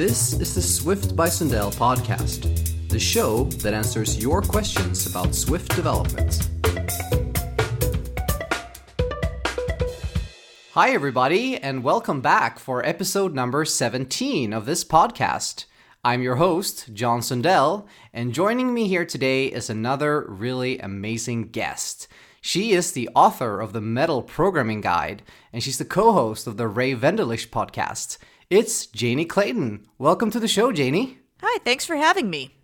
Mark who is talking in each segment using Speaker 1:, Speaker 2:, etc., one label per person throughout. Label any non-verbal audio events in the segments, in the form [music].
Speaker 1: This is the Swift by Sundell podcast, the show that answers your questions about Swift development. Hi, everybody, and welcome back for episode number 17 of this podcast. I'm your host, John Sundell, and joining me here today is another really amazing guest. She is the author of the Metal Programming Guide, and she's the co host of the Ray Wenderlich podcast. It's Janie Clayton. Welcome to the show, Janie.
Speaker 2: Hi, thanks for having me.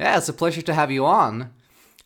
Speaker 1: Yeah, it's a pleasure to have you on.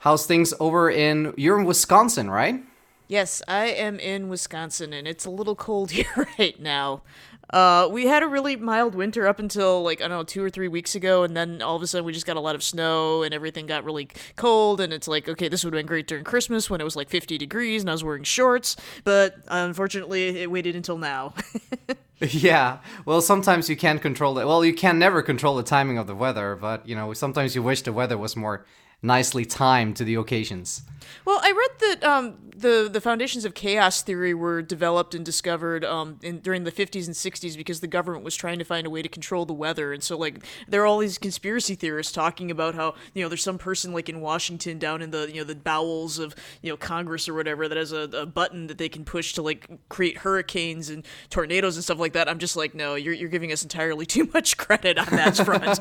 Speaker 1: How's things over in, you're in Wisconsin, right?
Speaker 2: Yes, I am in Wisconsin, and it's a little cold [laughs] here right now. Uh, we had a really mild winter up until like I don't know two or three weeks ago, and then all of a sudden we just got a lot of snow and everything got really cold. And it's like, okay, this would have been great during Christmas when it was like 50 degrees and I was wearing shorts, but unfortunately it waited until now. [laughs]
Speaker 1: yeah, well, sometimes you can't control it. Well, you can never control the timing of the weather, but you know, sometimes you wish the weather was more nicely timed to the occasions.
Speaker 2: Well, I read that um, the the foundations of chaos theory were developed and discovered um, in, during the 50s and 60s because the government was trying to find a way to control the weather, and so like there are all these conspiracy theorists talking about how you know there's some person like in Washington down in the you know the bowels of you know Congress or whatever that has a, a button that they can push to like create hurricanes and tornadoes and stuff like that. I'm just like, no, you're you're giving us entirely [laughs] too much credit on that front.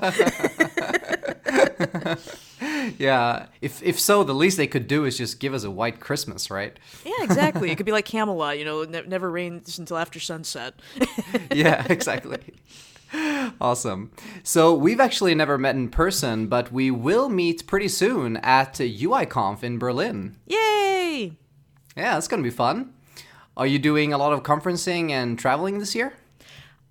Speaker 2: [laughs] [laughs]
Speaker 1: yeah, if if so, the least they could do is just give us a white Christmas, right?
Speaker 2: Yeah, exactly. It could be like [laughs] Camelot, you know, ne- never rains until after sunset. [laughs]
Speaker 1: yeah, exactly. Awesome. So we've actually never met in person, but we will meet pretty soon at UIKonf in Berlin.
Speaker 2: Yay!
Speaker 1: Yeah, it's gonna be fun. Are you doing a lot of conferencing and traveling this year?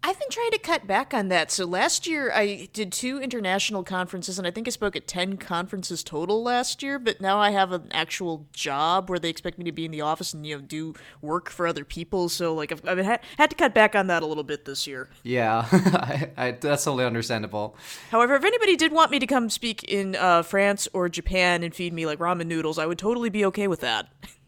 Speaker 2: I've been trying to cut back on that. So last year I did two international conferences, and I think I spoke at 10 conferences total last year. But now I have an actual job where they expect me to be in the office and, you know, do work for other people. So, like, I've, I've had, had to cut back on that a little bit this year.
Speaker 1: Yeah, [laughs] I, I, that's totally understandable.
Speaker 2: However, if anybody did want me to come speak in uh, France or Japan and feed me, like, ramen noodles, I would totally be okay with that. [laughs]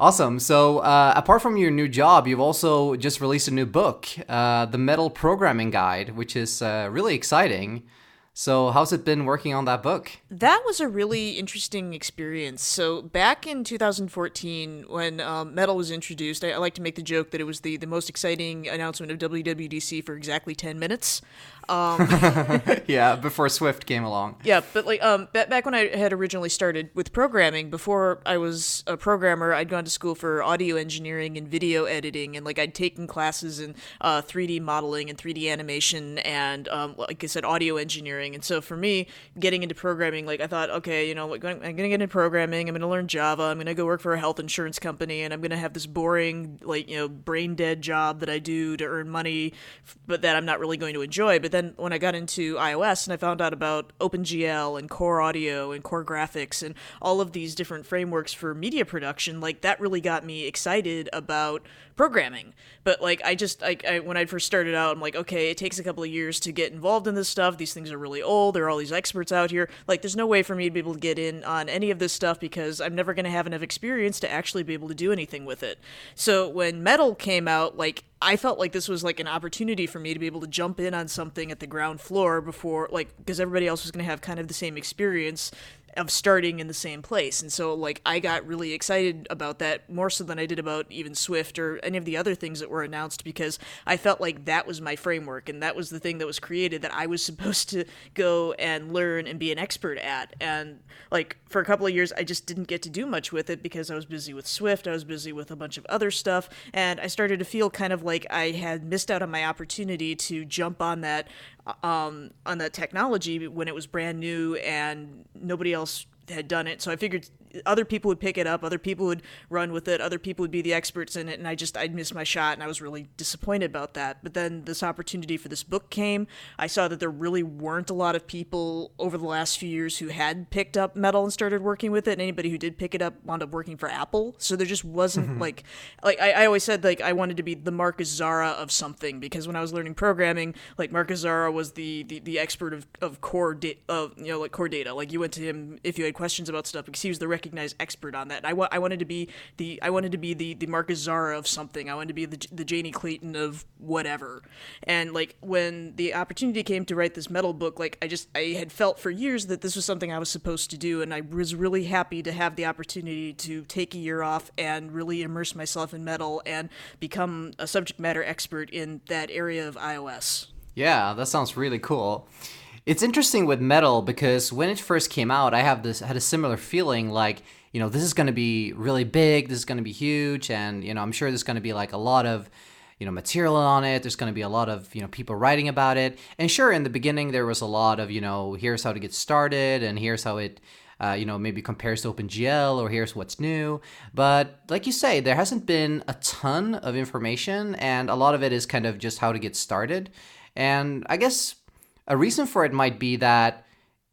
Speaker 1: Awesome. So, uh, apart from your new job, you've also just released a new book, uh, The Metal Programming Guide, which is uh, really exciting. So, how's it been working on that book?
Speaker 2: That was a really interesting experience. So, back in 2014, when um, Metal was introduced, I, I, like to make the joke that it was the, the most exciting announcement of WWDC for exactly 10 minutes. Um, [laughs]
Speaker 1: yeah, before Swift came along.
Speaker 2: Yeah, but like um, back when I had originally started with programming, before I was a programmer, I'd gone to school for audio engineering and video editing, and like I'd taken classes in uh, 3D modeling and 3D animation, and um, like I said, audio engineering. And so for me, getting into programming, like I thought, okay, you know, I'm gonna get into programming. I'm gonna learn Java. I'm gonna go work for a health insurance company, and I'm gonna have this boring, like you know, brain dead job that I do to earn money, but that I'm not really going to enjoy. But then when I got into iOS and I found out about OpenGL and Core Audio and Core Graphics and all of these different frameworks for media production, like that really got me excited about programming. But like I just I, when I first started out, I'm like, okay, it takes a couple of years to get involved in this stuff. These things are really old. There are all these experts out here. Like there's no way for me to be able to get in on any of this stuff because I'm never going to have enough experience to actually be able to do anything with it. So when Metal came out, like I felt like this was like an opportunity for me to be able to jump in on something at the ground floor before like because everybody else was going to have kind of the same experience of starting in the same place. And so like I got really excited about that more so than I did about even Swift or any of the other things that were announced because I felt like that was my framework and that was the thing that was created that I was [laughs] supposed to go and learn and be an expert at. And like for a couple of years I just didn't get to do much with it because I was busy with Swift, I was busy with a bunch of other stuff, and I started to feel kind of like I had missed out on my opportunity to jump on that um, on the technology when it was brand new and nobody else had done it. So I figured other people would pick it up, other people would run with it, other people would be the experts in it, and I just I'd missed my shot, and I was really disappointed about that. But then this opportunity for this book came. I saw that there really weren't a lot of people over the last few years who had picked up metal and started working with it. And anybody who did pick it up wound up working for Apple. So there just wasn't mm-hmm. like like I, I always said like I wanted to be the Marcus Zarra of something because when I was learning programming, like Marcus Zarra was the the, the expert of, of core data of you know like core data. Like you went to him if you had questions about stuff because he was the rec- recognized expert on that. I, wa- I wanted to be the I wanted to be the the Marcus Zarra of something. I wanted to be the the Janie Clayton of whatever. And like when the opportunity came to write this metal book, like I just I had felt for years that this was something I was supposed to do, and I was really happy to have the opportunity to take a year off and really immerse myself in metal and become a subject matter expert in that area of iOS.
Speaker 1: Yeah, that sounds really cool. It's interesting with metal because when it first came out, I have this had a similar feeling like, you know, this is going to be really big, this is going to be huge and, you know, I'm sure there's going to be like a lot of you know material on it there's going to be a lot of you know people writing about it and sure in the beginning there was a lot of you know here's how to get started and here's how it uh, you know, maybe compares to OpenGL or here's what's new. But like you say, there hasn't been a ton of information, and a lot of it is kind of just how to get started. And I guess a reason for it might be that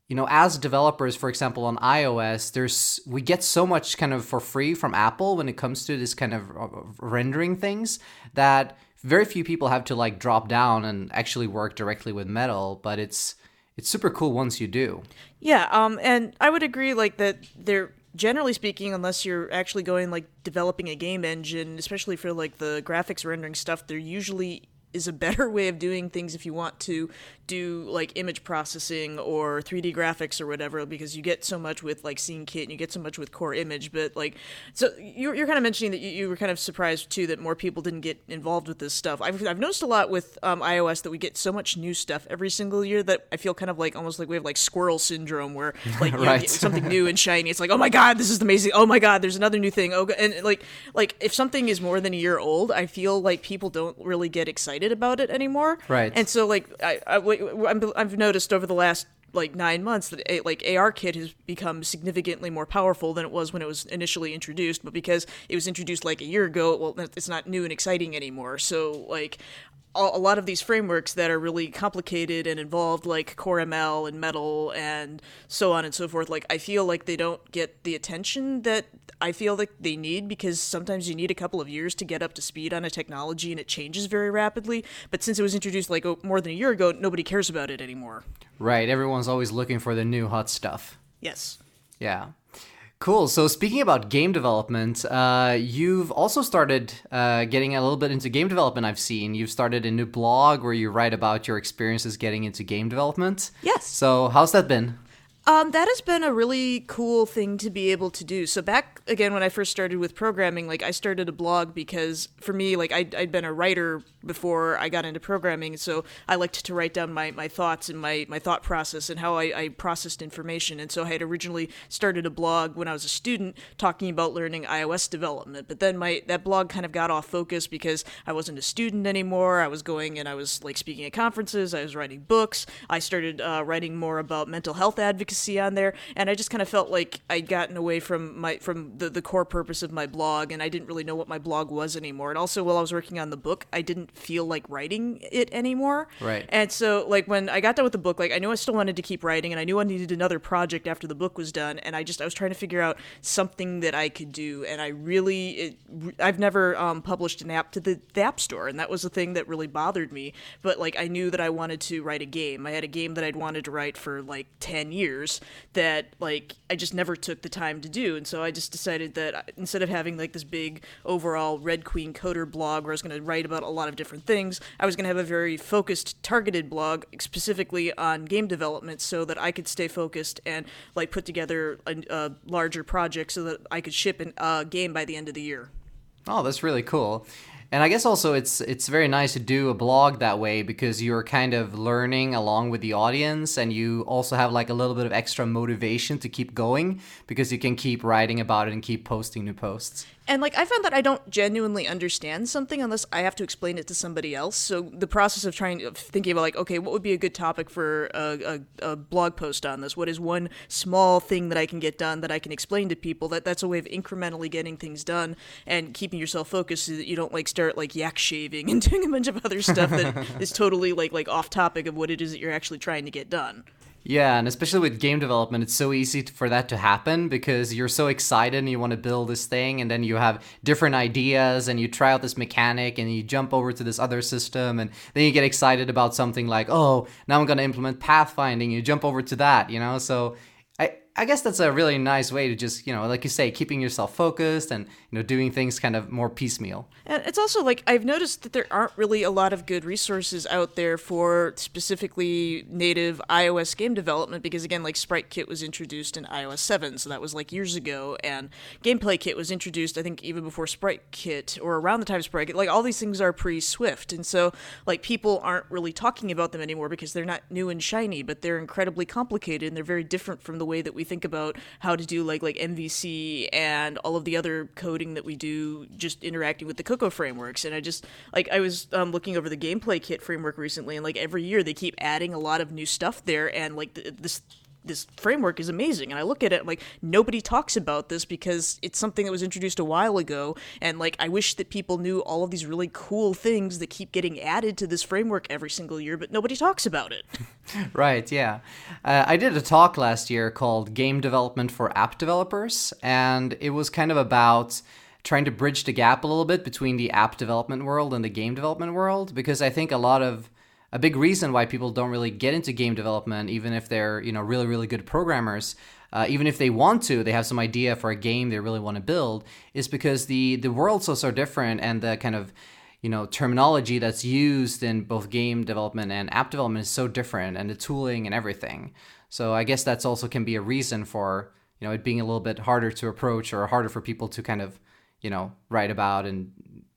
Speaker 1: you know as developers for example on ios there's we get so much kind of for free from apple when it comes to this kind of rendering things that very few people have to like drop down and actually work directly with metal but it's it's super cool once you do.
Speaker 2: Yeah um and i would agree like that there generally speaking unless you're actually going like developing a game engine especially for like the graphics rendering stuff they're usually is a better way of doing things if you want to do like image processing or 3D graphics or whatever because you get so much with like Scene Kit and you get so much with Core Image. But like, so you're, you're kind of mentioning that you, you were kind of surprised too that more people didn't get involved with this stuff. I've, I've noticed a lot with um, iOS that we get so much new stuff every single year that I feel kind of like almost like we have like squirrel syndrome where [laughs] like you right. know, something new and shiny. It's like, oh my God, this is amazing. Oh my God, there's another new thing. Oh, and like, like if something is more than a year old, I feel like people don't really get excited about it anymore.
Speaker 1: Right.
Speaker 2: And so like I, I I've noticed over the last like nine months that eh, a, like ARKit has become significantly more powerful than it was when it was initially introduced. But because it was introduced like a year ago, well, it's not new and exciting anymore. So like a lot of these frameworks that are really complicated and involved, like Core ML and Metal and so on and so forth, like I feel like they don't get the attention that I feel like they need because sometimes you need a couple of years to get up to speed on a technology and it changes very rapidly. But since it was introduced like oh, more than a year ago, nobody cares about it anymore.
Speaker 1: Right. Everyone's always looking for the new hot stuff.
Speaker 2: Yes.
Speaker 1: Yeah. Cool. So speaking about game development, uh, you've also started uh, getting a little bit into game development. I've seen you've started a new blog where you write about your experiences getting into game development.
Speaker 2: Yes.
Speaker 1: So how's that been?
Speaker 2: Um, that has been a really cool thing to be able to do. So back again when I first started with programming, like I started a blog because for me, like I'd, I'd been a writer before I got into programming, so I liked to write down my, my thoughts and my, my thought process and how I, I processed information. And so I had originally started a blog when I was a student talking about learning iOS development. But then my that blog kind of got off focus because I wasn't a student anymore. I was going and I was like speaking at conferences. I was writing books. I started uh, writing more about mental health advocacy on there, and I just kind of felt like I'd gotten away from my from the, the core purpose of my blog, and I didn't really know what my blog was anymore. And also, while I was working on the book, I didn't feel like writing it anymore.
Speaker 1: Right.
Speaker 2: And so, like when I got done with the book, like I knew I still wanted to keep writing, and I knew I needed another project after the book was done. And I just I was trying to figure out something that I could do, and I really it, I've never um, published an app to the, the App Store, and that was the thing that really bothered me. But like I knew that I wanted to write a game. I had a game that I'd wanted to write for like ten years that like I just never took the time to do, and so I just decided that instead of having like this big overall Red Queen coder blog where I was going to write about a lot of different things, I was going to have a very focused, targeted blog specifically on game development so that I could stay focused and like put together a, a larger project so that I could ship a game by the end of the year.
Speaker 1: Oh, that's really cool. And I guess also it's it's very nice to do a blog that way because you're kind of learning along with the audience and you also have like a little bit of extra motivation to keep going because you can keep writing about it and keep posting new posts
Speaker 2: and like I found that I don't genuinely understand something unless I have to explain it to somebody else. So the process of trying of thinking about like, okay, what would be a good topic for a, a, a, blog post on this? What is one small thing that I can get done that I can explain to people? That that's a way of incrementally getting things done and keeping yourself focused so that you don't like start like yak shaving [laughs] and doing a bunch of other stuff that [laughs] is totally like like off topic of what it is that you're actually trying to get done.
Speaker 1: Yeah, and especially with game development, it's so easy for that to happen because you're so excited and you want to build this thing, and then you have different ideas and you try out this mechanic and you jump over to this other system, and then you get excited about something like, oh, now I'm going to implement pathfinding. You jump over to that, you know? So I, guess that's a really nice way to just, you know, like you say, keeping yourself focused and, you know, doing things kind of more piecemeal.
Speaker 2: And it's also like I've noticed that there aren't really a lot of good resources out there for specifically native iOS game development because again, like Sprite Kit was introduced in iOS 7, so that was like years ago, and Gameplay Kit was introduced I think even before Sprite Kit or around the time Sprite Kit. Like all these things are pre-Swift, and so like people aren't really talking about them anymore because they're not new and shiny, but they're incredibly complicated and they're very different from the way that we think about how to do like like MVC and all of the other coding that we do just interacting with the Cocoa frameworks. And I just like I was um, looking over the Gameplay Kit framework recently, and like every year they keep adding a lot of new stuff there, and like th- this this framework is amazing. And i look at it like nobody talks about this because it's something that was introduced a while ago. And like i wish that people knew all of these really cool things that keep getting added to this framework every single year but nobody talks about it. [laughs]
Speaker 1: Right yeah. Uh, i did a talk last year called game development for app developers and it was kind of about trying to bridge the gap a little bit between the app development world and the game development world because i think a lot of a big reason why people don't really get into game development, even if they're you know really really good programmers. Uh, even if they want to, they have some idea for a game they really want to build, is because the the world's so so different and the kind of you know terminology that's used in both game development and app development is so different, and the tooling and everything. So I guess that's also can be a reason for you know it being a little bit harder to approach or harder for people to kind of you know write about and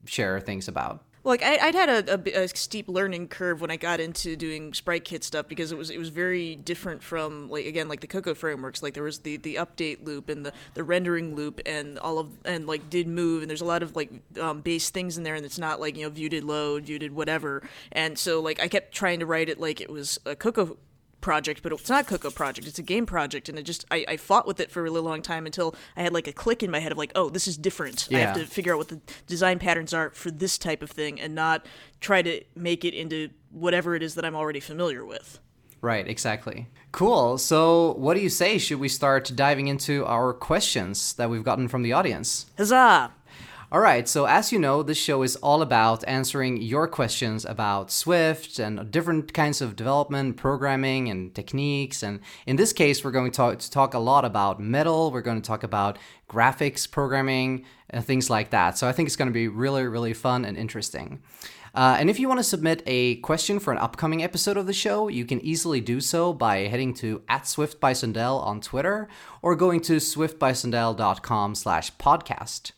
Speaker 1: share things about
Speaker 2: like I, would had a, a, a, steep learning curve when I got into doing sprite kit stuff because it was it was very different from like again like the Cocoa frameworks. Like there was the, the update loop and the, the rendering loop and all of and like did move and there's a lot of like um, base things in there and it's not like you know view did load, view did whatever. And so like I kept trying to write it like it was a Cocoa project, but it's not a Cocoa project. It's a game project, and it just I, I fought with it for a really long time until I had like a click in my head of like, oh, this is different. Yeah. I have to figure out what the design patterns are for this type of thing, and not try to make it into whatever it is that I'm already familiar with.
Speaker 1: Right, exactly. Cool. So, what do you say? Should we start diving into our questions that we've gotten from the audience?
Speaker 2: Huzzah!
Speaker 1: All right, so as you know, this show is all about answering your questions about Swift and different kinds of development, programming, and techniques. And in this case, we're going to talk, to talk a lot about Metal, we're going to talk about graphics programming, and things like that. So I think it's going to be really, really fun and interesting. Uh, and if you want to submit a question for an upcoming episode of the show, you can easily do so by heading to at Swift on Twitter or going to swiftbysundell.com slash podcast.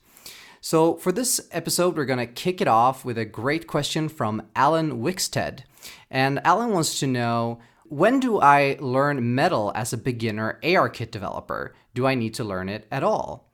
Speaker 1: So, for this episode, we're going to kick it off with a great question from Alan Wicksted. And Alan wants to know when do I learn Metal as a beginner ARKit developer? Do I need to learn it at all?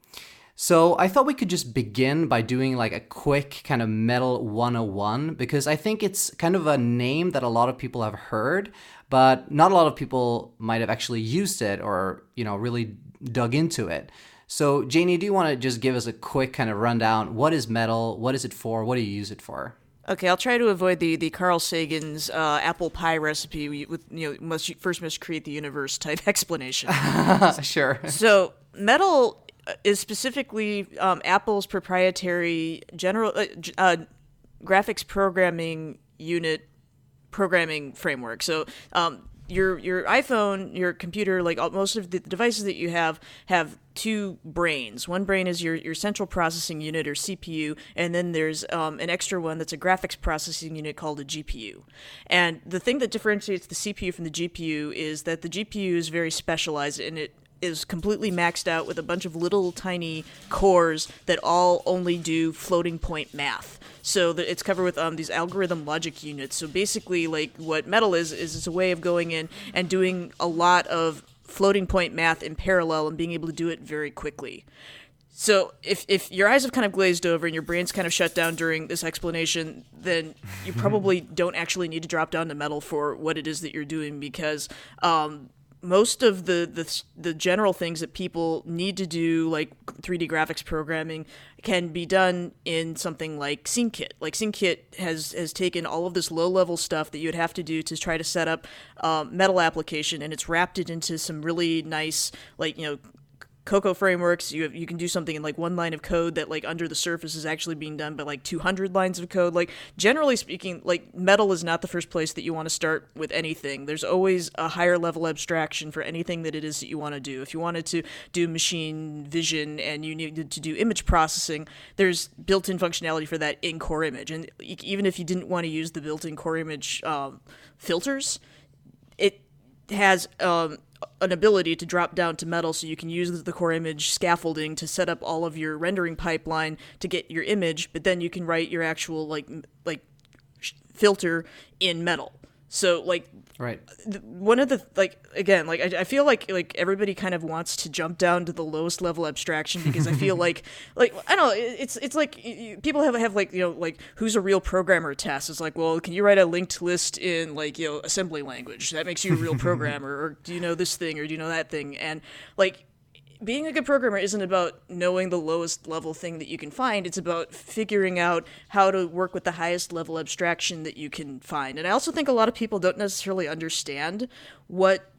Speaker 1: So I thought we could just begin by doing like a quick kind of Metal 101 because I think it's kind of a name that a lot of people have heard, but not a lot of people might have actually used it or, you know, really dug into it. So, Janie, do you want to just give us a quick kind of rundown? What is metal? What is it for? What do you use it for?
Speaker 2: Okay, I'll try to avoid the, the Carl Sagan's uh, apple pie recipe with you know must first must create the universe type [laughs] explanation. [laughs]
Speaker 1: sure.
Speaker 2: So metal is specifically um, Apple's proprietary general uh, uh, graphics programming unit programming framework. So um, your your iPhone, your computer, like most of the devices that you have have two brains. One brain is your, your central processing unit or CPU, and then there's um, an extra one that's a graphics processing unit called a GPU. And the thing that differentiates the CPU from the GPU is that the GPU is very specialized and it is completely maxed out with a bunch of little tiny cores that all only do floating point math. So that it's covered with um, these algorithm logic units. So basically, like what Metal is is it's a way of going in and doing a lot of floating point math in parallel and being able to do it very quickly. So if, if your eyes have kind of glazed over and your brain's kind of shut down during this explanation, then you [laughs] probably don't actually need to drop down to metal for what it is that you're doing because um, most of the, the the general things that people need to do, like 3D graphics programming, can be done in something like SceneKit. Like SceneKit has has taken all of this low level stuff that you'd have to do to try to set up um, Metal application, and it's wrapped it into some really nice, like you know, Cocoa frameworks, you you can do something in like one line of code that like under the surface is actually being done by like 200 lines of code. Like generally speaking, like metal is not the first place that you want to start with anything. There's always a higher level abstraction for anything that it is that you want to do. If you wanted to do machine vision and you needed to do image processing, there's built-in functionality for that in Core Image. And even if you didn't want to use the built-in Core Image um, filters, has um, an ability to drop down to metal so you can use the core image scaffolding to set up all of your rendering pipeline to get your image but then you can write your actual like like filter in metal so like
Speaker 1: right.
Speaker 2: one of the like again like I, I feel like like everybody kind of wants to jump down to the lowest level abstraction because i feel [laughs] like like i don't know it's it's like people have have like you know like who's a real programmer test it's like well can you write a linked list in like you know assembly language that makes you a real [laughs] programmer? Or do you know this thing? Or do you know that thing? And like being a good programmer isn't about knowing the lowest level thing that you can find. It's about figuring out how to work with the highest level abstraction that you can find. And I also think a lot of people don't necessarily understand what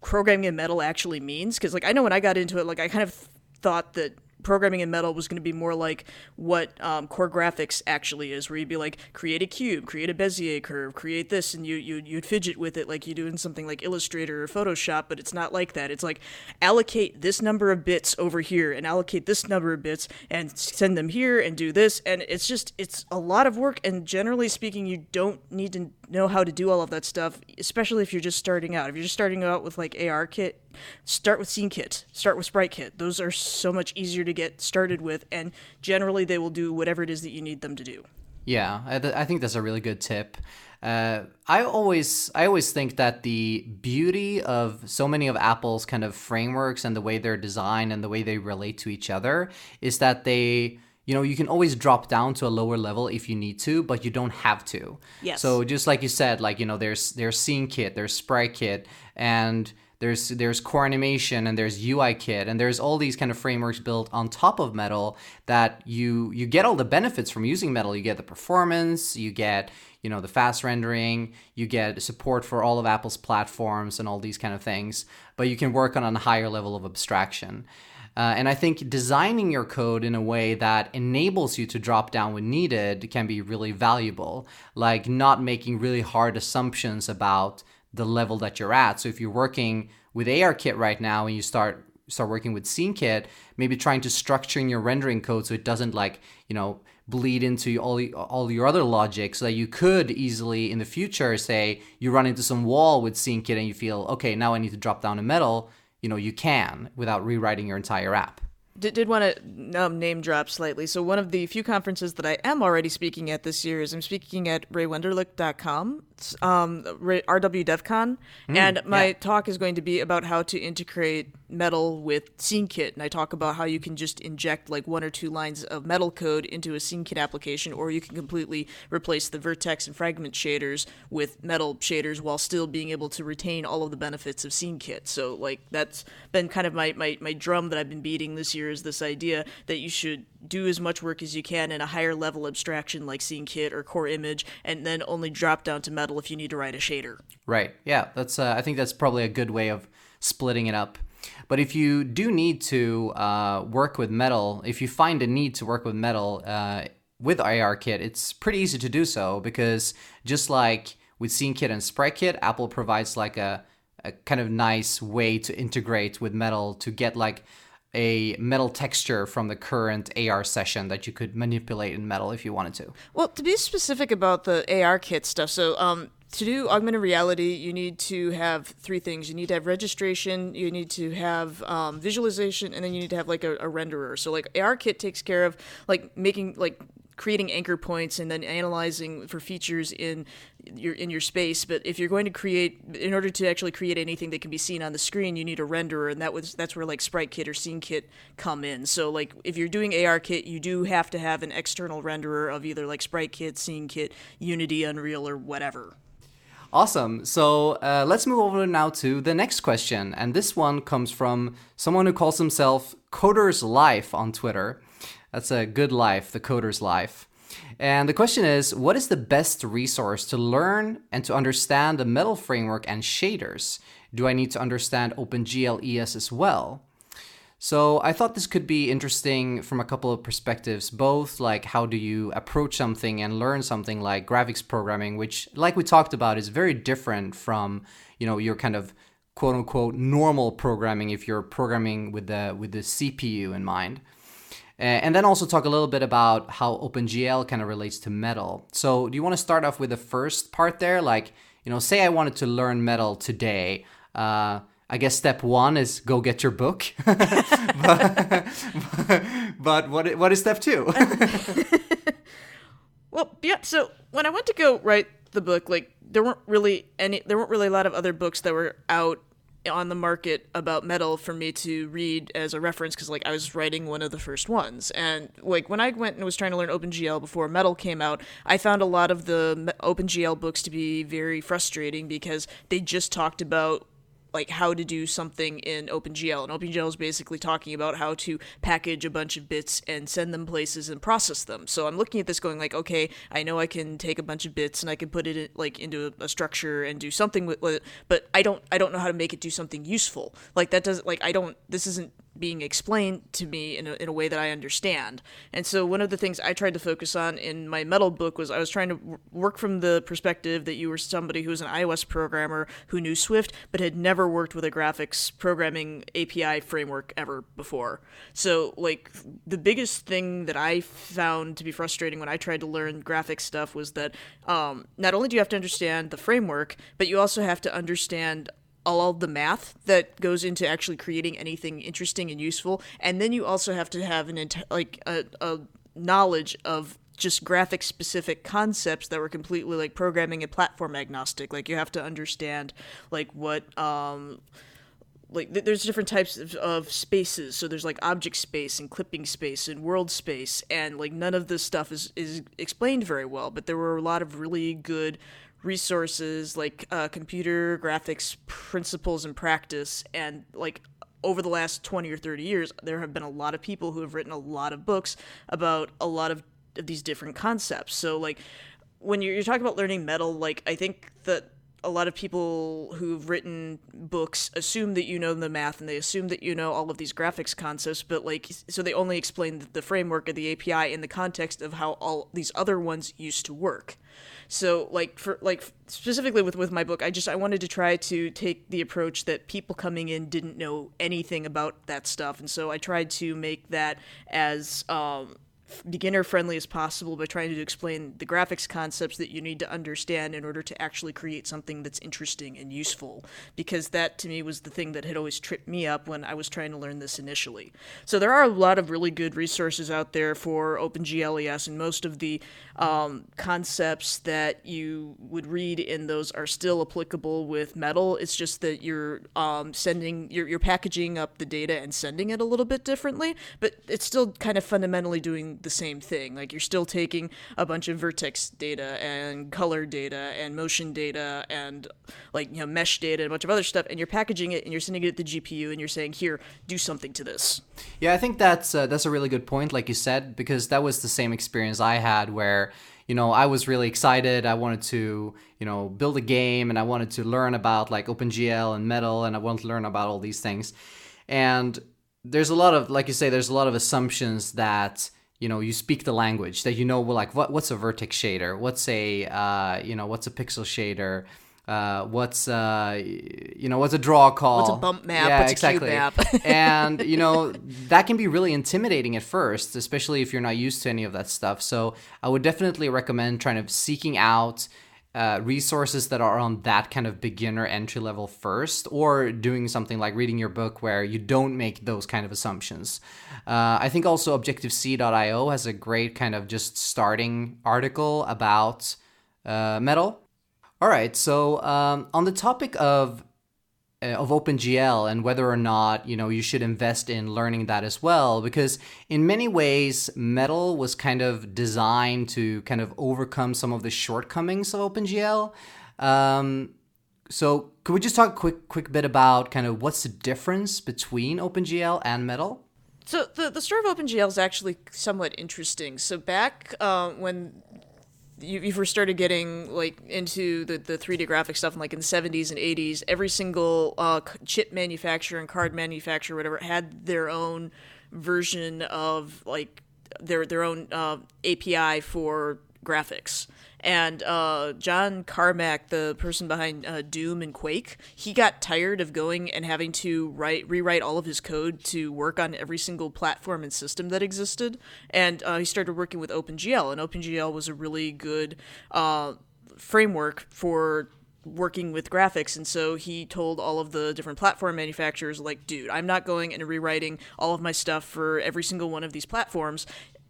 Speaker 2: programming in metal actually means because like I know when I got into it like I kind of thought that programming in metal was going to be more like what um, core graphics actually is where you'd be like create a cube create a bezier curve create this and you, you you'd fidget with it like you do in something like illustrator or photoshop but it's not like that. It's like allocate this number of bits over here and allocate this number of bits and send them here and do this and it's just it's a lot of work and generally speaking you don't need to know how to do all of that stuff especially if you're just starting out if you're just starting out with like AR kit, start with scene kit, start with sprite kit. Those are so much easier to get started with, and generally they will do whatever it is that you need them to do.
Speaker 1: Yeah, I, th- I think that's a really good tip. Uh, I always I always think that the beauty of so many of Apple's kind of frameworks and the way they're designed and the way they relate to each other is that they you know you can always drop down to a lower level if you need to but you don't have to
Speaker 2: yes
Speaker 1: so just like you said like you know there's there's scene kit there's sprite kit and there's there's core animation and there's UI kit and there's all these kind of frameworks built on top of Metal that you you get all the benefits from using Metal. You get the performance, you get you know the fast rendering, you get support for all of Apple's platforms and all these kind of things. But you can work on a higher level of abstraction. Uh, and I think designing your code in a way that enables you to drop down when needed can be really valuable. Like not making really hard assumptions about the level that you're at. So if you're working with ARKit right now and you start start working with SceneKit, maybe trying to structuring your rendering code so it doesn't like, you know, bleed into all all your other logic so that you could easily in the future say you run into some wall with SceneKit and you feel, okay, now I need to drop down a metal, you know, you can without rewriting your entire app
Speaker 2: did, did want to um, name drop slightly. So one of the few conferences that I am already speaking at this year is I'm speaking at RayWenderlich.com, um, RW DevCon, mm, and my yeah. talk is going to be about how to integrate metal with SceneKit, and I talk about how you can just inject like one or two lines of metal code into a SceneKit application, or you can completely replace the vertex and fragment shaders with metal shaders while still being able to retain all of the benefits of SceneKit. So like that's been kind of my, my, my drum that I've been beating this year is this idea that you should do as much work as you can in a higher level abstraction like SceneKit or Core Image, and then only drop down to metal if you need to write a shader.
Speaker 1: Right. Yeah. That's. Uh, I think that's probably a good way of splitting it up. But if you do need to uh, work with metal, if you find a need to work with metal uh, with ARKit, it's pretty easy to do so because just like with SceneKit and SpriteKit, Apple provides like a, a kind of nice way to integrate with metal to get like a metal texture from the current AR session that you could manipulate in metal if you wanted to.
Speaker 2: Well, to be specific about the AR kit stuff, so um, to do augmented reality, you need to have three things. You need to have registration, you need to have um, visualization, and then you need to have like a, a renderer. So like ARKit takes care of like making like creating anchor points and then analyzing for features in your in your space. But if you're going to create, in order to actually create anything that can be seen on the screen, you need a renderer, and that was that's where like Sprite Kit or Scene Kit come in. So like if you're doing AR Kit, you do have to have an external renderer of either like Sprite Kit, Scene Kit, Unity, Unreal, or whatever.
Speaker 1: Awesome. So uh, let's move over now to the next question. And this one comes from someone who calls himself Coder's Life on Twitter. That's a good life, the Coder's Life. And the question is what is the best resource to learn and to understand the metal framework and shaders? Do I need to understand OpenGL ES as well? So I thought this could be interesting from a couple of perspectives, both like how do you approach something and learn something like graphics programming, which like we talked about is very different from, you know, your kind of quote unquote normal programming if you're programming with the with the CPU in mind. And then also talk a little bit about how OpenGL kind of relates to Metal. So, do you want to start off with the first part there? Like, you know, say I wanted to learn Metal today. Uh, I guess step one is go get your book. [laughs] but, [laughs] but what what is step two? [laughs]
Speaker 2: well, yeah. So when I went to go write the book, like there weren't really any, there weren't really a lot of other books that were out on the market about metal for me to read as a reference because like I was writing one of the first ones. And like when I went and was trying to learn OpenGL before metal came out I found a lot of the OpenGL books to be very frustrating because they just talked about like how to do something in OpenGL. And OpenGL is basically talking about how to package a bunch of bits and send them places and process them. So I'm looking at this going like, okay, I know I can take a bunch of bits and I can put it in, like into a, a structure and do something with, with, it, but I don't I don't know how to make it do something useful. Like that doesn't like I don't this isn't being explained to me in a, in a way that I understand. And so one of the things I tried to focus on in my metal book was I was trying to work from the perspective that you were somebody who was an iOS programmer who knew Swift but had never worked with a graphics programming API framework ever before. So like the biggest thing that I found to be frustrating when I tried to learn graphics stuff was that um, not only do you have to understand the framework, but you also have to understand all the math that goes into actually creating anything interesting and useful. And then you also have to have an ent- like a, a knowledge of just graphic specific concepts that were completely like programming and platform agnostic. Like you have to understand like what um like th- there's different types of, of spaces. So there's like object space and clipping space and world space. And like none of this stuff is is explained very well but there were a lot of really good resources like uh, computer graphics principles and practice. And like over the last 20 or 30 years there have been a lot of people who have written a lot of books about a lot of, of these different concepts. So like when you're, you're talking about learning metal like i think that a lot of people who've written books assume that you know the math and they assume that you know all of these graphics concepts but like so they only explain the framework of the api in the context of how all these other ones used to work so like for like specifically with with my book, I just I wanted to try to take the approach that people coming in didn't know anything about that stuff, and so I tried to make that as um, beginner friendly as possible by trying to explain the graphics concepts that you need to understand in order to actually create something that's interesting and useful because that to me was the thing that had always tripped me up when I was trying to learn this initially. So there are a lot of really good resources out there for OpenGLES and most of the um, concepts that you would read in those are still applicable with metal. It's just that you're um, sending you're, you're packaging up the data and sending it a little bit differently, but it's still kind of fundamentally doing the same thing. Like you're still taking a bunch of vertex data and color data and motion data and like you know mesh data and a bunch of other stuff, and you're packaging it and you're sending it to the GPU and you're saying, "Here, do something to this."
Speaker 1: Yeah, I think that's uh, that's a really good point, like you said, because that was the same experience I had where you know I was really excited. I wanted to you know build a game and I wanted to learn about like OpenGL and Metal and I wanted to learn about all these things, and there's a lot of like you say, there's a lot of assumptions that you know you speak the language that you know like what what's a vertex shader? What's a uh, you know what's a pixel shader? Uh, what's uh, you know what's a draw call?
Speaker 2: What's a bump map?
Speaker 1: Yeah
Speaker 2: what's
Speaker 1: exactly
Speaker 2: a cube
Speaker 1: map? [laughs] And you know that can be really intimidating at first especially if you're not used to any of that stuff. So i would definitely recommend trying to seeking out uh, resources that are on that kind of beginner entry level first, or doing something like reading your book where you don't make those kind of assumptions. Uh, I think also ObjectiveC.io has a great kind of just starting article about uh, metal. All right, so um, on the topic of of OpenGL and whether or not you know you should invest in learning that as well because in many ways metal was kind of designed to kind of overcome some of the shortcomings of OpenGL. Um, so could we just talk a quick quick bit about kind of what's the difference between OpenGL and metal?
Speaker 2: So the, the story of OpenGL is actually somewhat interesting. So back uh, when you, you first started getting like into the, the 3D graphic stuff, like in the 70s and 80s, every single uh, chip manufacturer and card manufacturer, whatever, had their own version of like their their own uh, API for graphics. And uh, John Carmack, the person behind uh, Doom and Quake, he got tired of going and having to write rewrite all of his code to work on every single platform and system that existed. And uh, he started working with OpenGL, and OpenGL was a really good uh, framework for working with graphics and so he told all of the different platform manufacturers like dude i'm not going and rewriting all of my stuff for every single one of these platforms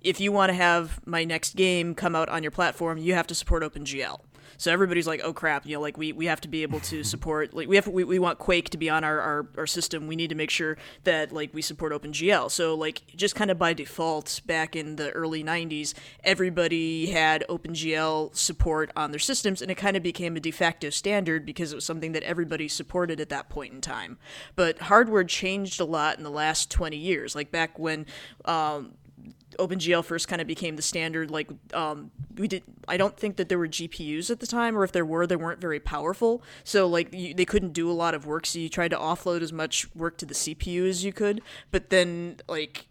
Speaker 2: if you want to have my next game come out on your platform, you have to support OpenGL. So everybody's like, oh crap, you know, like we, we have to be able to [laughs] support like we have we, we want Quake to be on our, our, our system. We need to make sure that like we support OpenGL. So like just kind of by default back in the early 90s, everybody had OpenGL support on their systems and it kind of became a de facto standard because it was something that everybody supported at that point in time. But hardware changed a lot in the last 20 years. Like back when um, OpenGL first kind of became the standard. Like um, we did, I don't think that there were GPUs at the time, or if there were, they weren't very powerful. So like you, they couldn't do a lot of work. So you tried to offload as much work to the CPU as you could. But then like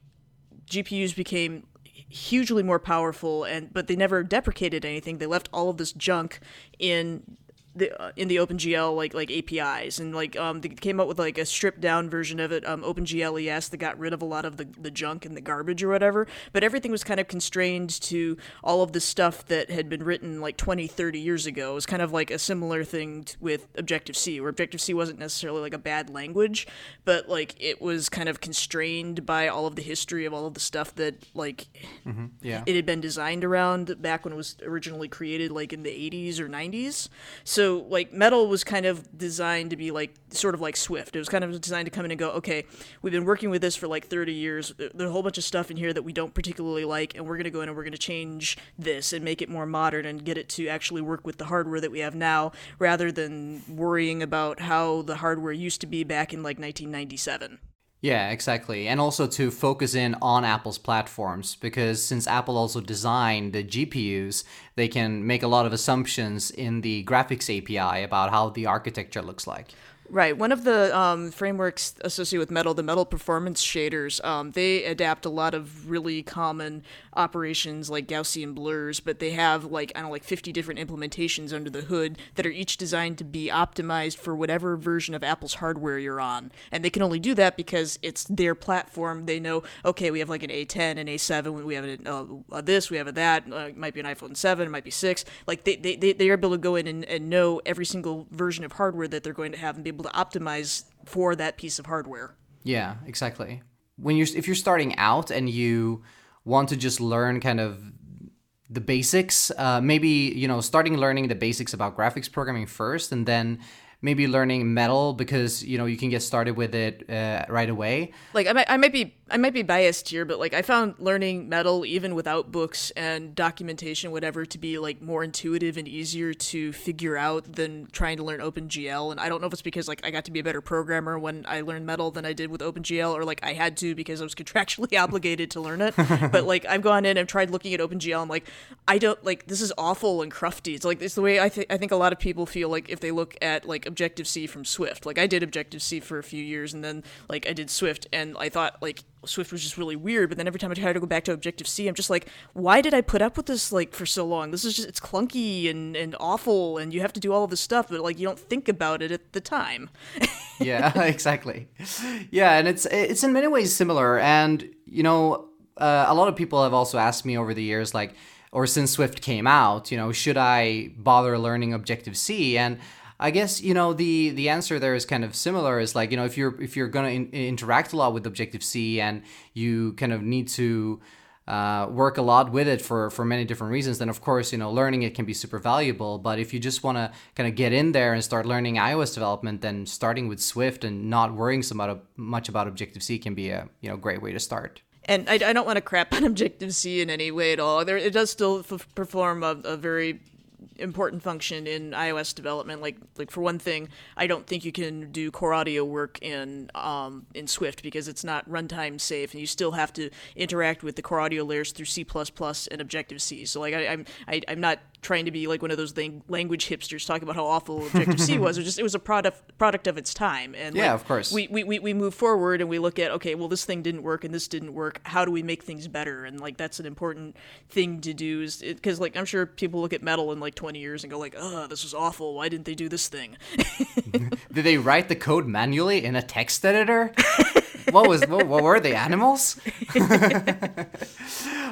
Speaker 2: GPUs became hugely more powerful and but they never deprecated anything they left all of this junk in the uh, in the OpenGL like like APIs and like um they came out with like a stripped down version of it um OpenGL ES that got rid of a lot of the the junk and the garbage or whatever. But everything was kind of constrained to all of the stuff that had been written like 20 30 years ago. It was kind of like a similar thing t- with Objective C where Objective C wasn't necessarily like a bad language but like it was kind of constrained by all of the history of all of the stuff that like
Speaker 1: mm-hmm. yeah.
Speaker 2: it had been designed around back when it was originally created like in the 80s or 90s so so like metal was kind of designed to be like sort of like swift. It was kind of designed to come in and go okay we've been working with this for like 30 years. There's a whole bunch of stuff in here that we don't particularly like and we're going to go in and we're going to change this and make it more modern and get it to actually work with the hardware that we have now rather than worrying about how the hardware used to be back in like 1997
Speaker 1: yeah, exactly. And also to focus in on Apple's platforms because since Apple also designed the GPUs, they can make a lot of assumptions in the graphics API about how the architecture looks like.
Speaker 2: Right. One of the um, frameworks associated with Metal, the Metal Performance Shaders, um, they adapt a lot of really common operations like Gaussian blurs, but they have like I don't know, like 50 different implementations under the hood that are each designed to be optimized for whatever version of Apple's hardware you're on. And they can only do that because it's their platform. They know, okay, we have like an A10, an A7, we have a, uh, this, we have a that. Uh, it might be an iPhone 7, it might be 6. Like they, they, they, they are able to go in and, and know every single version of hardware that they're going to have and be able able to optimize for that piece of hardware.
Speaker 1: Yeah, exactly. When you're if you're starting out and you want to just learn kind of the basics, uh, maybe you know starting learning the basics about graphics programming first, and then maybe learning metal because you know you can get started with it uh, right away.
Speaker 2: Like I might, I might be I might be biased here, but like I found learning metal even without books and documentation, whatever, to be like more intuitive and easier to figure out than trying to learn OpenGL. And I don't know if it's because like I got to be a better programmer when I learned metal than I did with OpenGL, or like I had to because I was [laughs] contractually obligated to learn it. [laughs] but like I've gone in and tried looking at OpenGL. I'm like, I don't like this is awful and crufty. It's like it's the way I think I think a lot of people feel like if they look at like Objective C from Swift. Like I did Objective C for a few years, and then like I did Swift, and I thought like Swift was just really weird. But then every time I try to go back to Objective C, I'm just like, why did I put up with this like for so long? This is just it's clunky and and awful, and you have to do all of this stuff, but like you don't think about it at the time. [laughs]
Speaker 1: yeah, [laughs] exactly. Yeah, and it's it's in many ways similar, and you know, uh, a lot of people have also asked me over the years, like, or since Swift came out, you know, should I bother learning Objective C? And I guess you know the the answer there is kind of similar. Is like you know if you're if you're gonna in, interact a lot with Objective C and you kind of need to uh, work a lot with it for for many different reasons, then of course you know learning it can be super valuable. But if you just want to kind of get in there and start learning iOS development, then starting with Swift and not worrying so much, about Objective C can be a you know great way to start
Speaker 2: and I, I, don't want to crap on Objective C in any way at all. There, it does still f- perform a, a, very important function in iOS development. Like like for one thing, I don't think you can do core audio work in um, in Swift because it's not runtime safe, and you still have to interact with the core audio layers through C++ and Objective C. So like I, I'm am i am not trying to be like one of those lang- language hipsters talking about how awful [laughs] Objective C was. It was just it was a product product of its time. And
Speaker 1: Yeah,
Speaker 2: like,
Speaker 1: of course.
Speaker 2: We, we we we move forward and we look at okay, well this thing didn't work and this didn't work. How do we make things better? And like that's an important thing to do is because like I'm sure people look at metal in like 20 years and go like, oh, this was awful. Why didn't they do this thing? [laughs]
Speaker 1: Did they write the code manually in a text editor? [laughs] what was what, what were they animals? [laughs]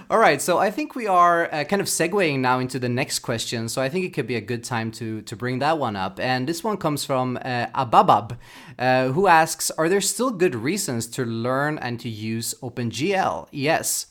Speaker 1: All right, so I think we are uh, kind of segueing now into the next question. So I think it could be a good time to to bring that one up. And this one comes from uh, Ababab, uh, who asks, "Are there still good reasons to learn and to use OpenGL?" Yes.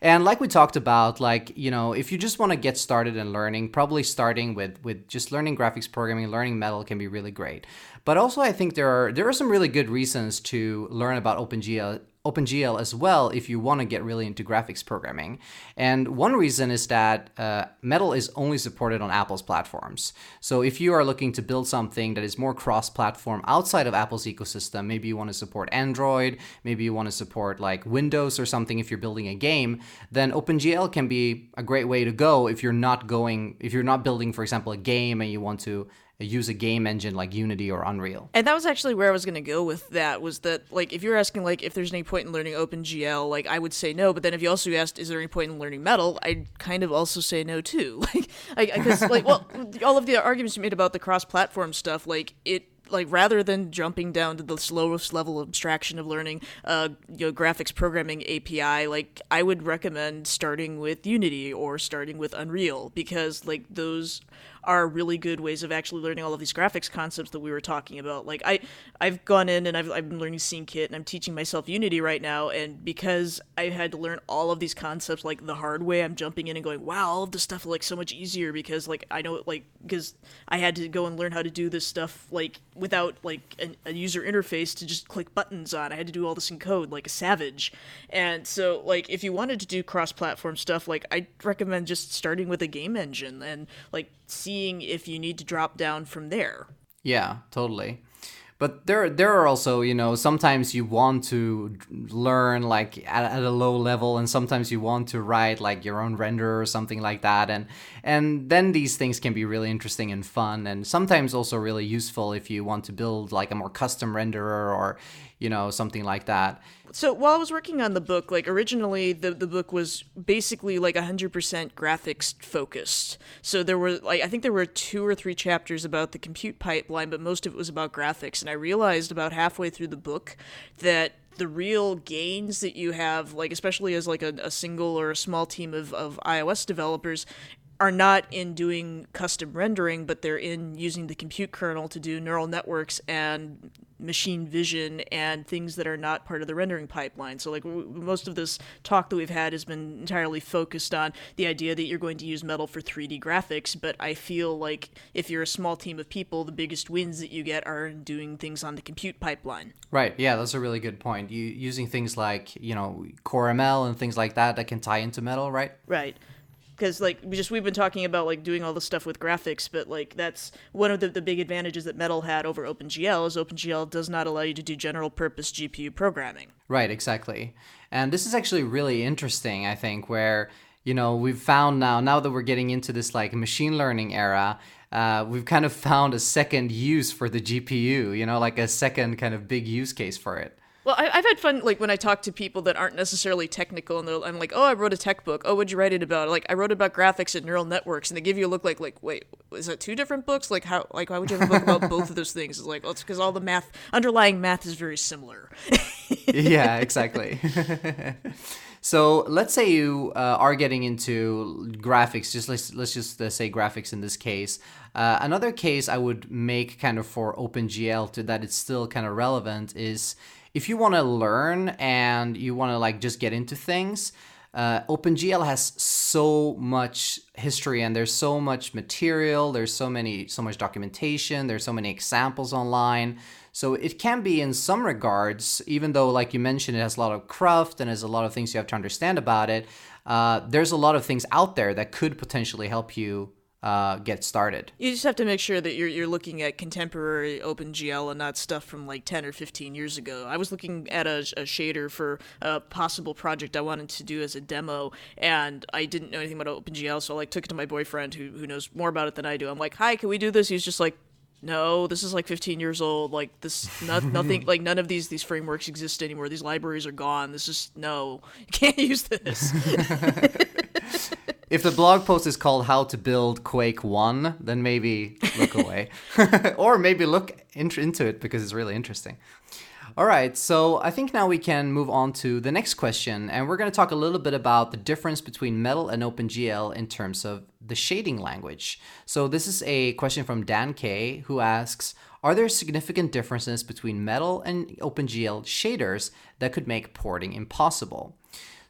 Speaker 1: And like we talked about, like you know, if you just want to get started in learning, probably starting with with just learning graphics programming, learning Metal can be really great. But also, I think there are there are some really good reasons to learn about OpenGL OpenGL as well if you want to get really into graphics programming. And one reason is that uh, Metal is only supported on Apple's platforms. So if you are looking to build something that is more cross platform outside of Apple's ecosystem, maybe you want to support Android, maybe you want to support like Windows or something if you're building a game, then OpenGL can be a great way to go if you're not going, if you're not building, for example, a game and you want to use a game engine like Unity or Unreal.
Speaker 2: And that was actually where I was going to go with that was that like if you're asking like if there's any point in learning OpenGL, like I would say no, but then if you also asked is there any point in learning Metal, I'd kind of also say no too. [laughs] Like I because like well [laughs] all of the arguments you made about the cross-platform stuff, like it like rather than jumping down to the slowest level of abstraction of learning uh you know graphics programming API like I would recommend starting with Unity or starting with Unreal because like those are really good ways of actually learning all of these graphics concepts that we were talking about. Like I, I've gone in and I've, I've been learning SceneKit and I'm teaching myself Unity right now. And because I had to learn all of these concepts like the hard way, I'm jumping in and going, wow, all of this stuff like so much easier because like I know like because I had to go and learn how to do this stuff like without like a, a user interface to just click buttons on. I had to do all this in code like a savage. And so like if you wanted to do cross-platform stuff, like I recommend just starting with a game engine and like seeing if you need to drop down from there.
Speaker 1: Yeah, totally. But there, there are also, you know, sometimes you want to learn like at, at, a low level, and sometimes you want to write like your own render or something like that, and and then these things can be really interesting and fun, and sometimes also really useful if you want to build like a more custom renderer or, you know, something like that.
Speaker 2: So while I was working on the book, like originally the, the book was basically like 100% graphics focused. So there were like I think there were two or three chapters about the compute pipeline, but most of it was about graphics. And I realized about halfway through the book that the real gains that you have, like especially as like a, a single or a small team of, of iOS developers, are not in doing custom rendering, but they're in using the compute kernel to do neural networks and machine vision and things that are not part of the rendering pipeline. So, like, w- most of this talk that we've had has been entirely focused on the idea that you're going to use Metal for 3D graphics. But I feel like if you're a small team of people, the biggest wins that you get are doing things on the compute pipeline.
Speaker 1: Right. Yeah, that's a really good point. You using things like you know Core ML and things like that that can tie into Metal, right?
Speaker 2: Right because like we just we've been talking about like doing all this stuff with graphics but like that's one of the, the big advantages that metal had over opengl is opengl does not allow you to do general purpose gpu programming.
Speaker 1: Right exactly. And this is actually really interesting i think where you know we've found now now that we're getting into this like machine learning era uh, we've kind of found a second use for the gpu you know like a second kind of big use case for it
Speaker 2: well, I, have had fun like when I talk to people that aren't necessarily technical, and I'm like, "Oh, I wrote a tech book. Oh, what'd you write it about?" Like, I wrote about graphics and neural networks, and they give you a look like, like, wait, is that two different books? Like, how, like, why would you have a book about both of those things? It's like, well, it's because all the math, underlying math, is very similar. [laughs]
Speaker 1: yeah, exactly. [laughs] So let's say you uh, are getting into graphics. Just let's let's just uh, say graphics in this case. Uh, another case I would make kind of for OpenGL to that it's still kind of relevant is if you want to learn and you want to like just get into things. Uh, OpenGL has so much history and there's so much material. There's so many so much documentation. There's so many examples online. So it can be in some regards, even though, like you mentioned, it has a lot of craft and has a lot of things you have to understand about it. Uh, there's a lot of things out there that could potentially help you uh, get started.
Speaker 2: You just have to make sure that you're you're looking at contemporary OpenGL and not stuff from like 10 or 15 years ago. I was looking at a, a shader for a possible project I wanted to do as a demo, and I didn't know anything about OpenGL, so I like took it to my boyfriend who who knows more about it than I do. I'm like, "Hi, can we do this?" He's just like, no, this is like 15 years old. Like this, not, [laughs] nothing, like none of these these frameworks exist anymore. These libraries are gone. This is no, [laughs] you can't use this. [laughs]
Speaker 1: if the blog post is called "How to Build Quake One," then maybe look [laughs] away, [laughs] or maybe look in- into it because it's really interesting. All right, so I think now we can move on to the next question, and we're going to talk a little bit about the difference between Metal and OpenGL in terms of the shading language. So this is a question from Dan K, who asks. Are there significant differences between Metal and OpenGL shaders that could make porting impossible?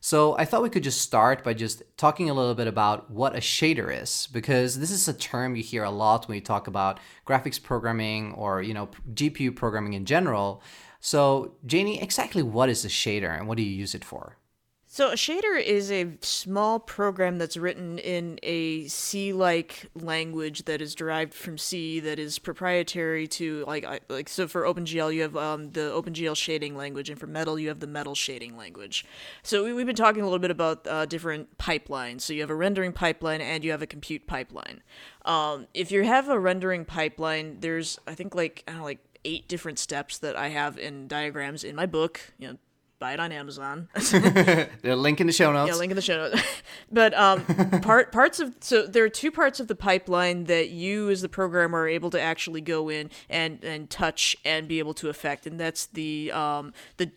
Speaker 1: So I thought we could just start by just talking a little bit about what a shader is, because this is a term you hear a lot when you talk about graphics programming or you know GPU programming in general. So Janie, exactly what is a shader and what do you use it for?
Speaker 2: So a shader is a small program that's written in a C-like language that is derived from C that is proprietary to like like so for OpenGL you have um, the OpenGL shading language and for Metal you have the Metal shading language. So we, have been talking a little bit about uh, different pipelines. So you have a rendering pipeline and you have a compute pipeline. Um, if you have a rendering pipeline, there's I think like I don't know, like eight different steps that I have in diagrams in my book. You know, buy it on Amazon. [laughs] [laughs]
Speaker 1: the link in the show notes.
Speaker 2: Yeah, link in the show notes. [laughs] but um, part parts of so there are two parts of the pipeline that you as the programmer are able to actually go in and and touch and be able to affect, and that's the um, the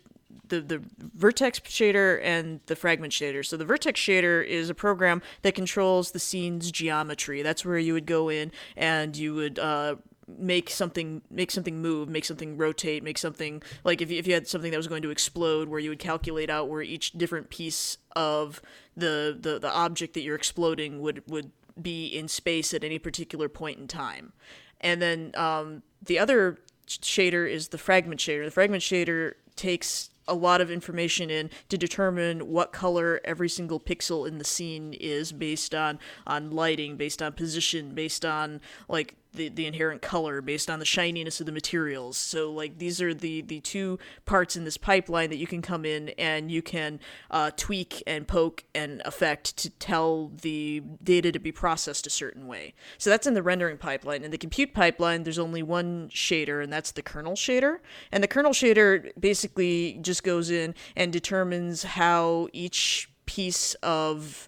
Speaker 2: the, the vertex shader and the fragment shader. So the vertex shader is a program that controls the scene's geometry. That's where you would go in and you would uh, make something make something move, make something rotate, make something like if you, if you had something that was going to explode, where you would calculate out where each different piece of the the, the object that you're exploding would would be in space at any particular point in time, and then um, the other shader is the fragment shader. The fragment shader takes a lot of information in to determine what color every single pixel in the scene is based on on lighting, based on position, based on like the, the inherent color based on the shininess of the materials. So like these are the the two parts in this pipeline that you can come in and you can uh, tweak and poke and affect to tell the data to be processed a certain way. So that's in the rendering pipeline. In the compute pipeline, there's only one shader, and that's the kernel shader. And the kernel shader basically just goes in and determines how each piece of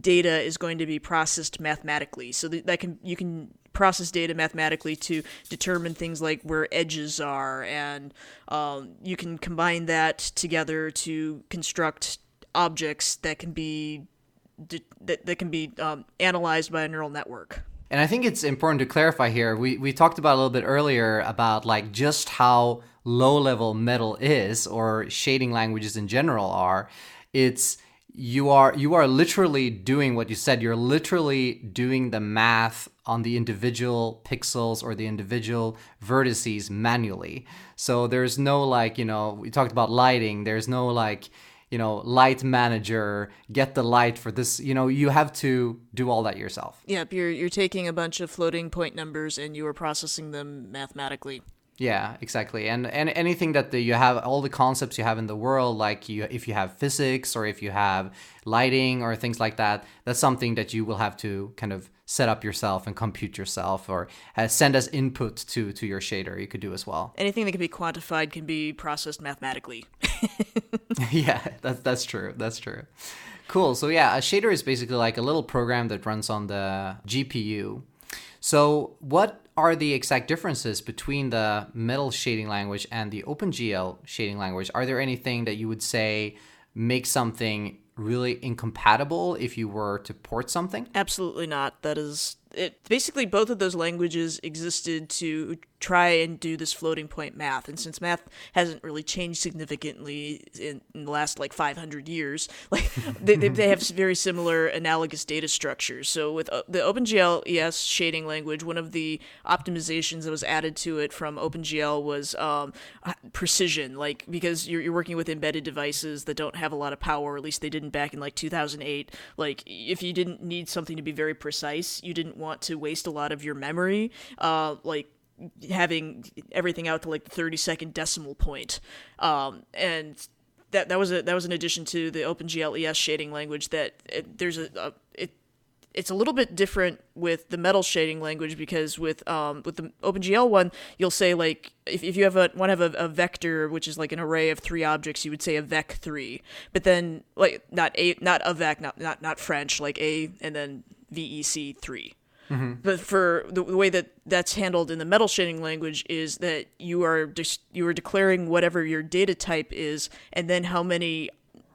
Speaker 2: data is going to be processed mathematically. So that, that can you can process data mathematically to determine things like where edges are, and um, you can combine that together to construct objects that can be that, that can be um, analyzed by a neural network.
Speaker 1: And I think it's important to clarify here. We we talked about a little bit earlier about like just how low level metal is or shading languages in general are. It's you are you are literally doing what you said. You're literally doing the math on the individual pixels or the individual vertices manually. So there's no like you know we talked about lighting. There's no like you know light manager get the light for this. You know you have to do all that yourself.
Speaker 2: Yep you're you're taking a bunch of floating point numbers and you are processing them mathematically
Speaker 1: yeah, exactly. And and anything that the, you have all the concepts you have in the world, like you if you have physics or if you have lighting or things like that, that's something that you will have to kind of set up yourself and compute yourself or uh, send as input to to your shader. You could do as well.
Speaker 2: Anything that can be quantified can be processed mathematically. [laughs] [laughs]
Speaker 1: yeah, that's that's true. That's true. Cool. So yeah, a shader is basically like a little program that runs on the GPU. So what are the exact differences between the metal shading language and the OpenGL shading language? Are there anything that you would say makes something really incompatible if you were to port something?
Speaker 2: Absolutely not. That is it basically both of those languages existed to try and do this floating point math. And since math hasn't really changed significantly in, in the last like 500 years [laughs] like they, they, they, have very similar analogous data structures. So with uh, the opengl es shading language one of the optimizations that was added to it from opengl was um, precision. Like because you're, you're working with embedded devices that don't have a lot of power at least they didn't back in like 2008 like if you didn't need something to be very precise you didn't want to waste a lot of your memory, uh, like having everything out to like the 30 second decimal point. Um, and that that was a that was an addition to the OpenGL ES shading language that it, there's a, a it it's a little bit different with the metal shading language because with um with the OpenGL one you'll say like if, if you have a to have a, a vector which is like an array of three objects you would say a vec three but then like not a not a vec not not not French like a and then vec 3 but for the, the way that that's handled in the metal shading language is that you are just you are declaring whatever your data type is and then how many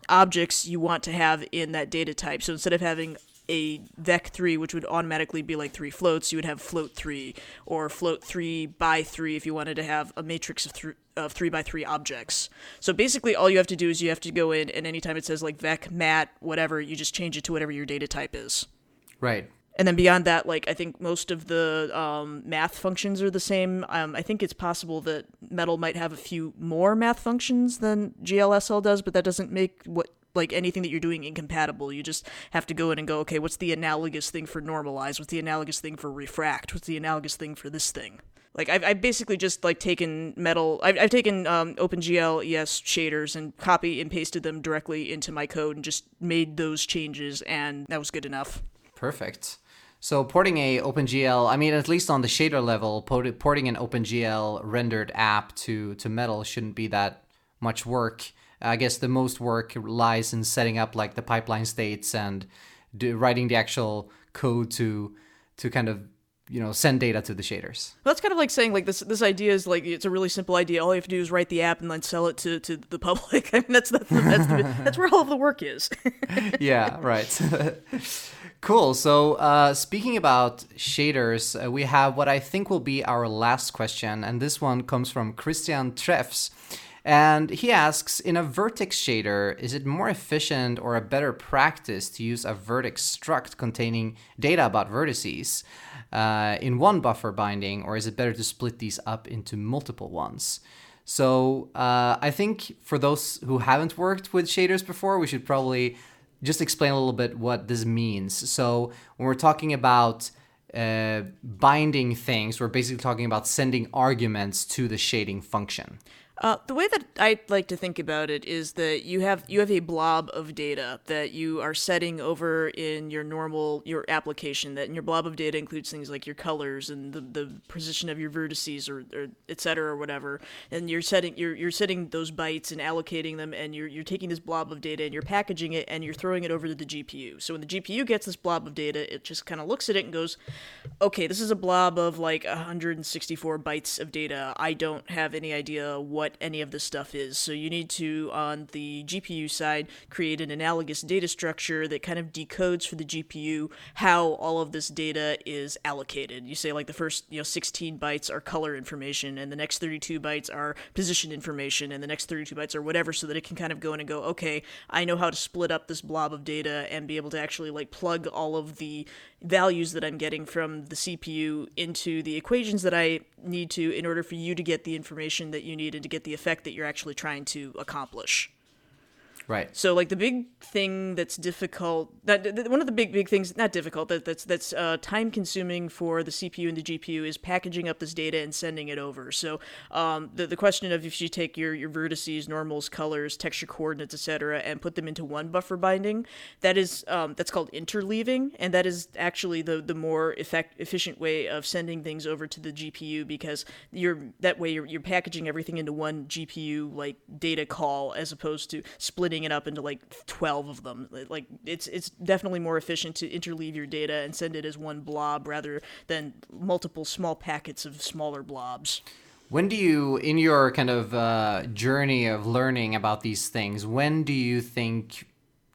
Speaker 2: objects you want to have in that data type. So instead of having a vec3 which would automatically be like three floats you would have float 3 or float 3 by 3 if you wanted to have a matrix of, th- of 3 by 3 objects so basically all you have to do is you have to go in and anytime it says like vec mat whatever you just change it to whatever your data type is
Speaker 1: Right.
Speaker 2: And then beyond that, like I think most of the um, math functions are the same. Um, I think it's possible that Metal might have a few more math functions than GLSL does, but that doesn't make what like anything that you're doing incompatible. You just have to go in and go, okay, what's the analogous thing for normalize? What's the analogous thing for refract? What's the analogous thing for this thing? Like I've, I've basically just like taken metal. I've, I've taken um, OpenGL ES shaders and copy and pasted them directly into my code and just made those changes, and that was good enough.
Speaker 1: Perfect. So porting a OpenGL, I mean, at least on the shader level, porting an OpenGL rendered app to to Metal shouldn't be that much work. I guess the most work lies in setting up like the pipeline states and do, writing the actual code to to kind of you know send data to the shaders.
Speaker 2: That's kind of like saying like this. This idea is like it's a really simple idea. All you have to do is write the app and then sell it to, to the public. [laughs] I mean, that's that's that's, the, that's where all of the work is. [laughs]
Speaker 1: yeah, right. [laughs] cool. So, uh, speaking about shaders, uh, we have what I think will be our last question, and this one comes from Christian Treffs. And he asks In a vertex shader, is it more efficient or a better practice to use a vertex struct containing data about vertices uh, in one buffer binding, or is it better to split these up into multiple ones? So uh, I think for those who haven't worked with shaders before, we should probably just explain a little bit what this means. So when we're talking about uh, binding things, we're basically talking about sending arguments to the shading function.
Speaker 2: Uh, the way that I like to think about it is that you have you have a blob of data that you are setting over in your normal your application. That in your blob of data includes things like your colors and the, the position of your vertices or, or et cetera or whatever. And you're setting you're you're setting those bytes and allocating them, and you're you're taking this blob of data and you're packaging it and you're throwing it over to the GPU. So when the GPU gets this blob of data, it just kind of looks at it and goes, "Okay, this is a blob of like 164 bytes of data. I don't have any idea what." What any of this stuff is. So you need to, on the GPU side, create an analogous data structure that kind of decodes for the GPU how all of this data is allocated. You say like the first, you know, 16 bytes are color information, and the next 32 bytes are position information, and the next 32 bytes are whatever, so that it can kind of go in and go, okay, I know how to split up this blob of data and be able to actually like plug all of the values that I'm getting from the CPU into the equations that I need to in order for you to get the information that you need and to get the effect that you're actually trying to accomplish.
Speaker 1: Right.
Speaker 2: So like the big thing that's difficult that one of the big big things not difficult that that's that's uh, time consuming for the CPU and the GPU is packaging up this data and sending it over. So um, the the question of if you take your your vertices, normals, colors, texture coordinates, etc., and put them into one buffer binding, that is um, that's called interleaving, and that is actually the the more effect efficient way of sending things over to the GPU because you're that way you're, you're packaging everything into one GPU like data call as opposed to splitting it up into like 12 of them. Like it's it's definitely more efficient to interleave your data and send it as one blob rather than multiple small packets of smaller blobs.
Speaker 1: When do you in your kind of uh, journey of learning about these things when do you think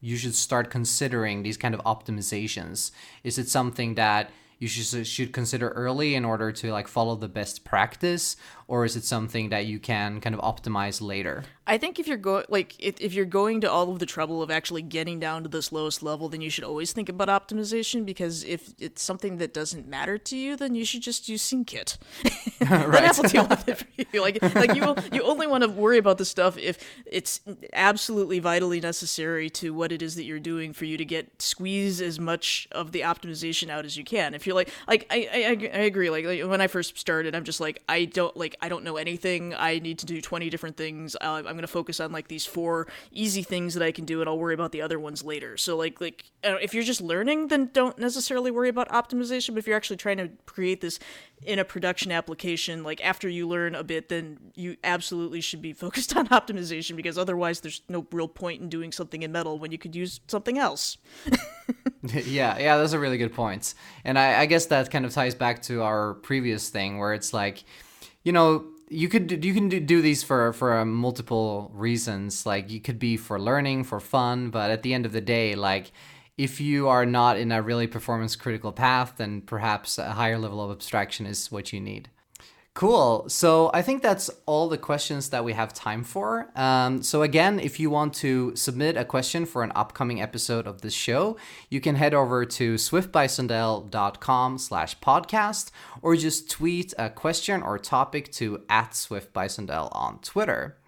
Speaker 1: you should start considering these kind of optimizations? Is it something that you should should consider early in order to like follow the best practice or is it something that you can kind of optimize later
Speaker 2: I think if you're going like if, if you're going to all of the trouble of actually getting down to this lowest level, then you should always think about optimization because if it's something that doesn't matter to you, then you should just use SceneKit. [laughs] [laughs] right. That will deal with it for you. Like like you you only want to worry about the stuff if it's absolutely vitally necessary to what it is that you're doing for you to get squeeze as much of the optimization out as you can. If you're like like I I, I agree. Like, like, when I first started, I'm just like I don't like I don't know anything. I need to do 20 different things. Uh, I'm gonna focus on like these four easy things that I can do, and I'll worry about the other ones later. So like like if you're just learning, then don't necessarily worry about optimization. But if you're actually trying to create this in a production application, like after you learn a bit, then you absolutely should be [laughs] focused on optimization because otherwise there's no real point in doing something in metal when you could use something else. [laughs] [laughs]
Speaker 1: yeah, yeah, those are really good points. And I, I guess that kind of ties back to our previous thing where it's like, you know, you could you can do these for for uh, multiple reasons. Like you could be for learning, for fun, but at the end of the day, like if you are not in a really performance critical path, then perhaps a higher level of abstraction is what you need. Cool. So I think that's all the questions that we have time for. Um, so again, if you want to submit a question for an upcoming episode of this show, you can head over to swiftbysundell.com slash podcast or just tweet a question or topic to at swiftbysundell on Twitter.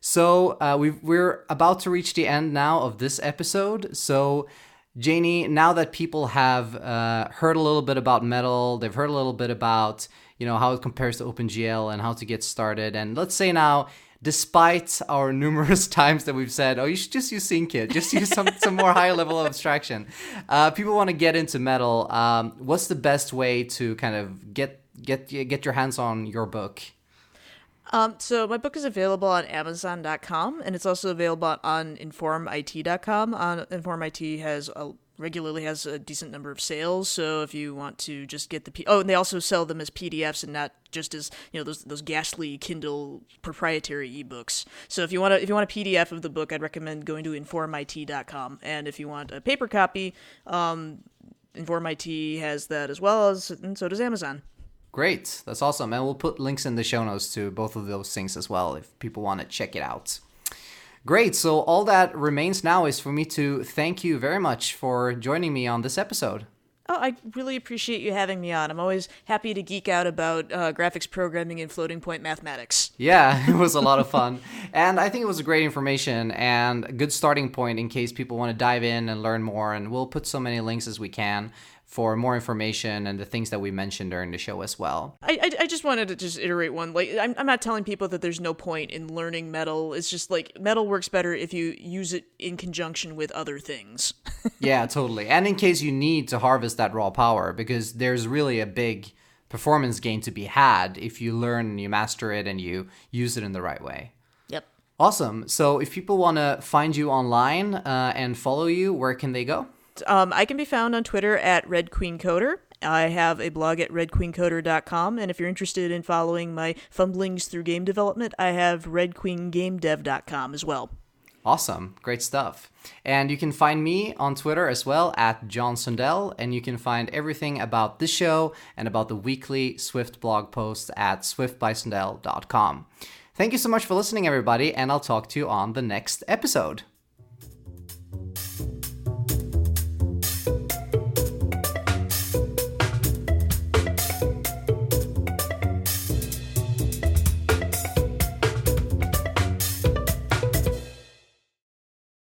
Speaker 1: So uh, we are about to reach the end now of this episode. So Janie, now that people have uh, heard a little bit about metal, they've heard a little bit about you know how it compares to OpenGL and how to get started, and let's say now, despite our [laughs] numerous times that we've said, oh, you should just use SceneKit, just use some some more high level of abstraction, uh, people want to get into metal. Um, what's the best way to kind of get get get your hands on your book?
Speaker 2: Um, so my book is available on Amazon.com, and it's also available on InformIT.com. On InformIT has a regularly has a decent number of sales. So if you want to just get the P- oh, and they also sell them as PDFs and not just as you know those those ghastly Kindle proprietary ebooks. So if you want to if you want a PDF of the book, I'd recommend going to InformIT.com. And if you want a paper copy, um, InformIT has that as well as, and so does Amazon.
Speaker 1: Great. That's awesome. And we'll put links in the show notes to both of those things as well if people want to check it out. Great. So all that remains now is for me to thank you very much for joining me on this episode.
Speaker 2: Oh, I really appreciate you having me on. I'm always happy to geek out about uh, graphics programming and floating point mathematics.
Speaker 1: Yeah, [laughs] it was a lot of fun. and I think it was a great information and a good starting point in case people want to dive in and learn more. And we'll put so many links as we can for more information and the things that we mentioned during the show as well.
Speaker 2: I, I, I, just wanted to just iterate one. Like, I'm, I'm not telling people that there's no point in learning metal. It's just like metal works better if you use it in conjunction with other things. [laughs]
Speaker 1: yeah, totally. And in case you need to harvest that raw power, because there's really a big performance gain to be had if you learn and you master it and you use it in the right way.
Speaker 2: Yep.
Speaker 1: Awesome. So if people want to find you online uh, and follow you, where can they go?
Speaker 2: Um, I can be found on Twitter at Red Queen Coder. I have a blog at redqueencoder.com, and if you're interested in following my fumblings through game development, I have redqueengamedev.com as well.
Speaker 1: Awesome. Great stuff. And you can find me on Twitter as well at John Sundell, and you can find everything about this show and about the weekly Swift blog posts at swiftbysundell.com. Thank you so much for listening, everybody, and I'll talk to you on the next episode.